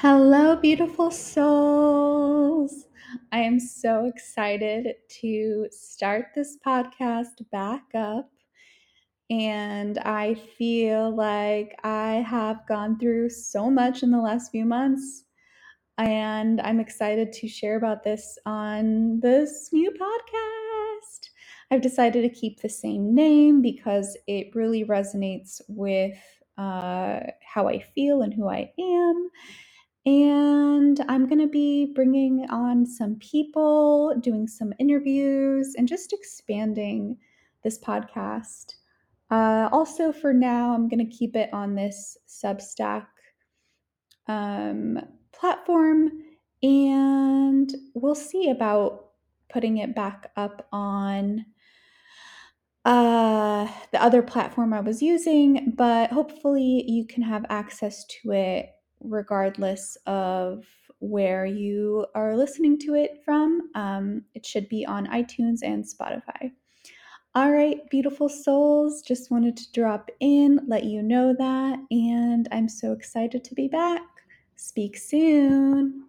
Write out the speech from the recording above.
Hello, beautiful souls. I am so excited to start this podcast back up. And I feel like I have gone through so much in the last few months. And I'm excited to share about this on this new podcast. I've decided to keep the same name because it really resonates with uh, how I feel and who I am. And I'm going to be bringing on some people, doing some interviews, and just expanding this podcast. Uh, also, for now, I'm going to keep it on this Substack um, platform, and we'll see about putting it back up on uh, the other platform I was using, but hopefully you can have access to it regardless of where you are listening to it from. Um, it should be on iTunes and Spotify. All right, beautiful souls, just wanted to drop in, let you know that, and I'm so excited to be back. Speak soon.